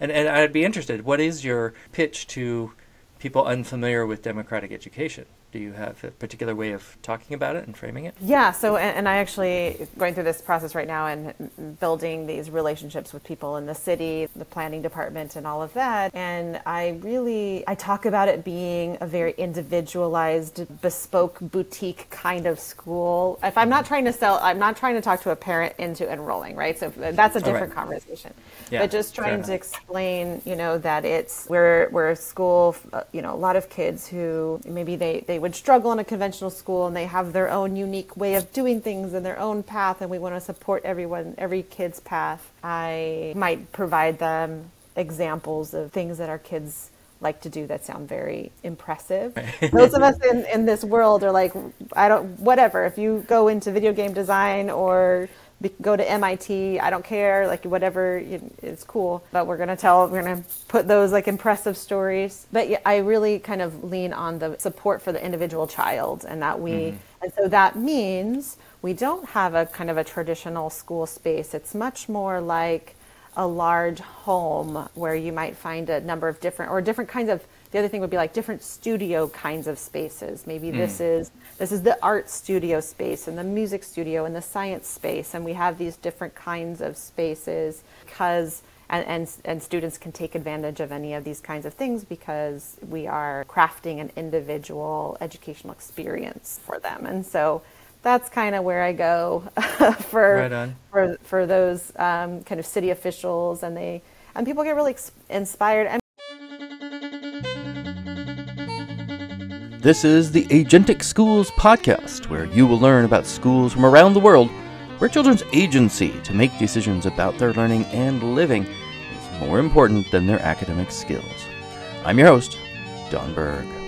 And, and I'd be interested, what is your pitch to people unfamiliar with democratic education? Do you have a particular way of talking about it and framing it? Yeah, so, and, and I actually going through this process right now and building these relationships with people in the city, the planning department, and all of that. And I really, I talk about it being a very individualized, bespoke, boutique kind of school. If I'm not trying to sell, I'm not trying to talk to a parent into enrolling, right? So that's a different right. conversation. Yeah, but just trying to explain, you know, that it's, we're, we're a school, uh, you know, a lot of kids who maybe they, they would struggle in a conventional school and they have their own unique way of doing things and their own path and we want to support everyone every kid's path i might provide them examples of things that our kids like to do that sound very impressive. Those of us in, in this world are like, I don't, whatever. If you go into video game design or go to MIT. I don't care, like whatever is cool. But we're gonna tell, we're gonna put those like impressive stories. But yeah, I really kind of lean on the support for the individual child, and that we, mm-hmm. and so that means we don't have a kind of a traditional school space. It's much more like a large home where you might find a number of different or different kinds of the other thing would be like different studio kinds of spaces. Maybe mm. this is this is the art studio space and the music studio and the science space, and we have these different kinds of spaces because. And, and, and students can take advantage of any of these kinds of things because we are crafting an individual educational experience for them. And so that's kind of where I go for, right for for those um, kind of city officials, and they and people get really ex- inspired. This is the Agentic Schools podcast, where you will learn about schools from around the world where children's agency to make decisions about their learning and living is more important than their academic skills. I'm your host, Don Berg.